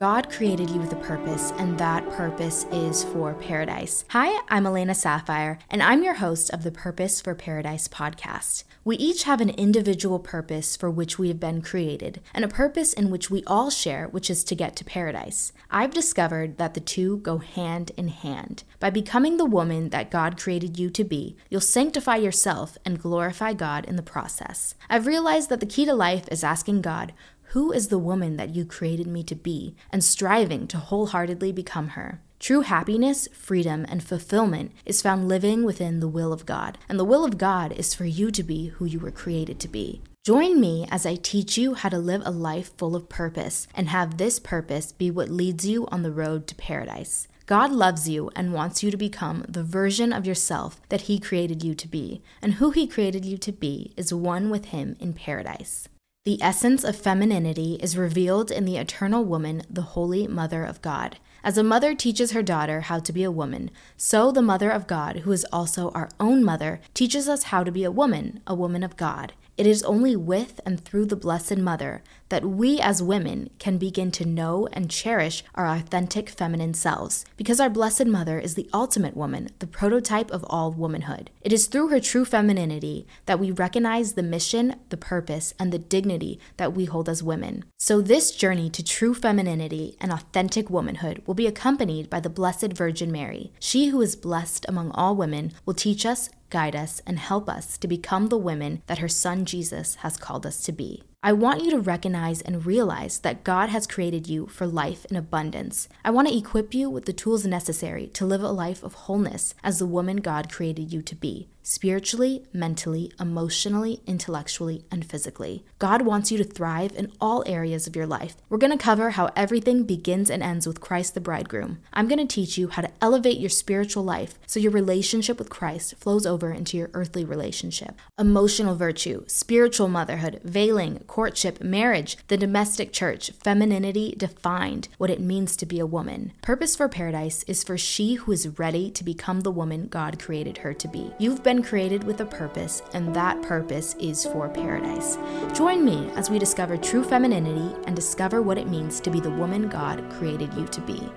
God created you with a purpose, and that purpose is for paradise. Hi, I'm Elena Sapphire, and I'm your host of the Purpose for Paradise podcast. We each have an individual purpose for which we have been created, and a purpose in which we all share, which is to get to paradise. I've discovered that the two go hand in hand. By becoming the woman that God created you to be, you'll sanctify yourself and glorify God in the process. I've realized that the key to life is asking God, who is the woman that you created me to be, and striving to wholeheartedly become her. True happiness, freedom, and fulfillment is found living within the will of God, and the will of God is for you to be who you were created to be. Join me as I teach you how to live a life full of purpose and have this purpose be what leads you on the road to paradise. God loves you and wants you to become the version of yourself that He created you to be, and who He created you to be is one with Him in paradise. The essence of femininity is revealed in the eternal woman, the Holy Mother of God. As a mother teaches her daughter how to be a woman, so the Mother of God, who is also our own mother, teaches us how to be a woman, a woman of God. It is only with and through the Blessed Mother that we as women can begin to know and cherish our authentic feminine selves, because our Blessed Mother is the ultimate woman, the prototype of all womanhood. It is through her true femininity that we recognize the mission, the purpose, and the dignity that we hold as women. So, this journey to true femininity and authentic womanhood will be accompanied by the Blessed Virgin Mary. She who is blessed among all women will teach us guide us, and help us to become the women that her son Jesus has called us to be. I want you to recognize and realize that God has created you for life in abundance. I want to equip you with the tools necessary to live a life of wholeness as the woman God created you to be spiritually, mentally, emotionally, intellectually, and physically. God wants you to thrive in all areas of your life. We're going to cover how everything begins and ends with Christ the bridegroom. I'm going to teach you how to elevate your spiritual life so your relationship with Christ flows over into your earthly relationship. Emotional virtue, spiritual motherhood, veiling, courtship, marriage, the domestic church, femininity defined, what it means to be a woman. Purpose for Paradise is for she who is ready to become the woman God created her to be. You've been created with a purpose, and that purpose is for paradise. Join me as we discover true femininity and discover what it means to be the woman God created you to be.